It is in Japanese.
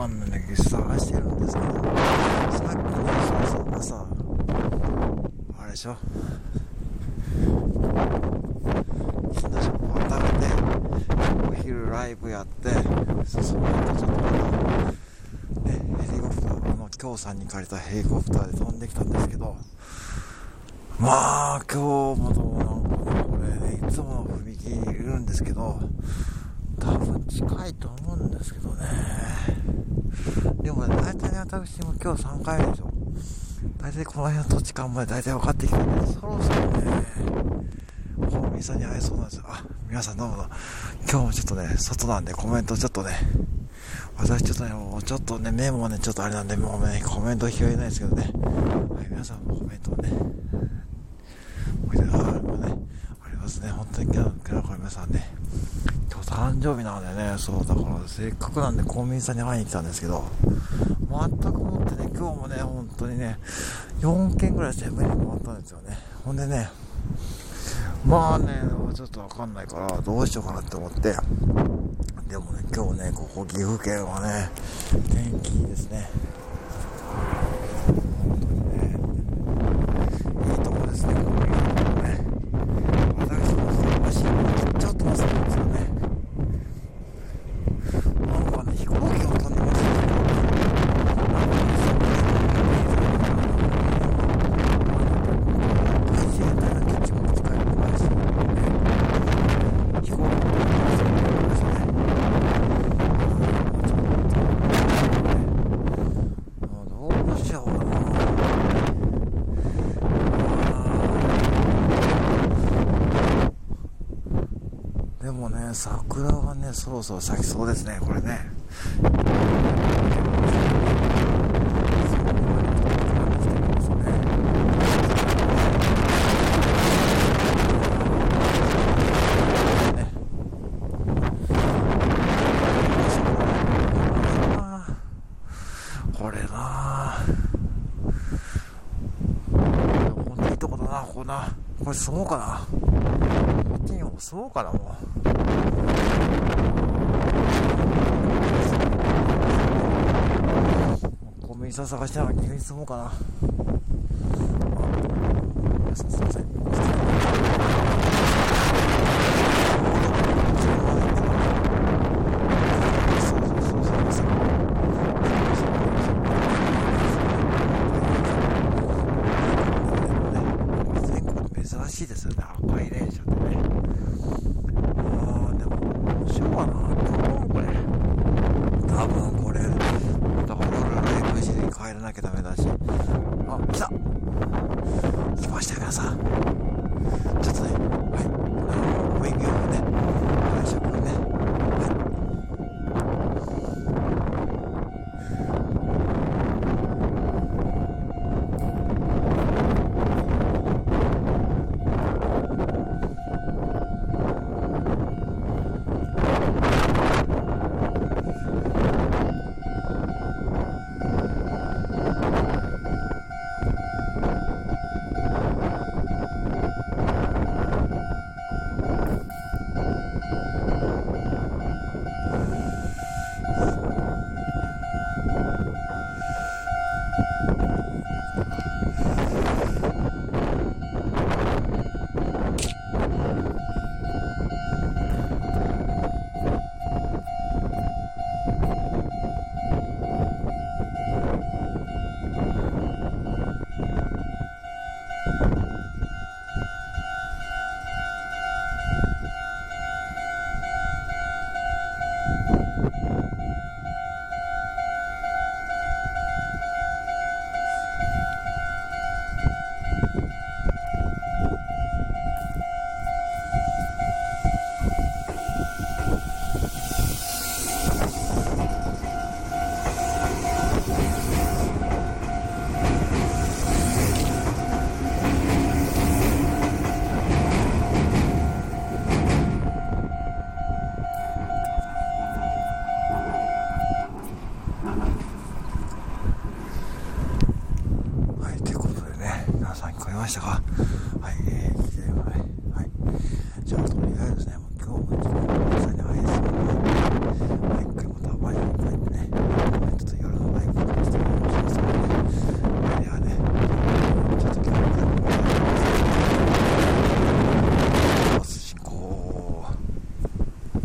かんないんだけど探してるんですけどさっきのそうそさ朝あれでしょ私も食べてお昼ライブやってその後ちょっとまた、ね、ヘリコプターあの京さんに借りたヘリコプターで飛んできたんですけどまあ今日もどうなんかこれ、ね、いつも踏切にいるんですけど多分近いと思うんですけどね。でもね大体ね私も今日3回目でしょ大体この辺の土地勘まで大体分かってきたんでそろそろねホーミーさんに会えそうなんですよ。あ皆さんどうも今日もちょっとね外なんでコメントちょっとね私ちょっとねもうちょっとねメモねちょっとあれなんでもうねコメント拾えないですけどね。はい皆さんもコメントをねあれもねありますね。本当に今日今日皆さんね。誕生日なんでねそうだからせっかくなんでコンビニさんに会いに来たんですけど全くもってね今日もね本当にね4件ぐらいセブンに回ったんですよね。ほんでねまあねちょっとわかんないからどうしようかなって思ってでもね今日ねここ岐阜県はね天気いいですね本当にねいいとこですねこの岐阜もね私の足ちょっと待ってたんですよねなんかね飛行機が飛んでますねでもね、桜がね、そろそろ咲きそうですね、これね。これなほんといいとこだな、ここな。これ住もうかな。も住もうかな、もう。コンビニさん探しながら逆に住もうかな。はい、えー、聞いてください。はい。じゃあ、とりあえずね、もう今日も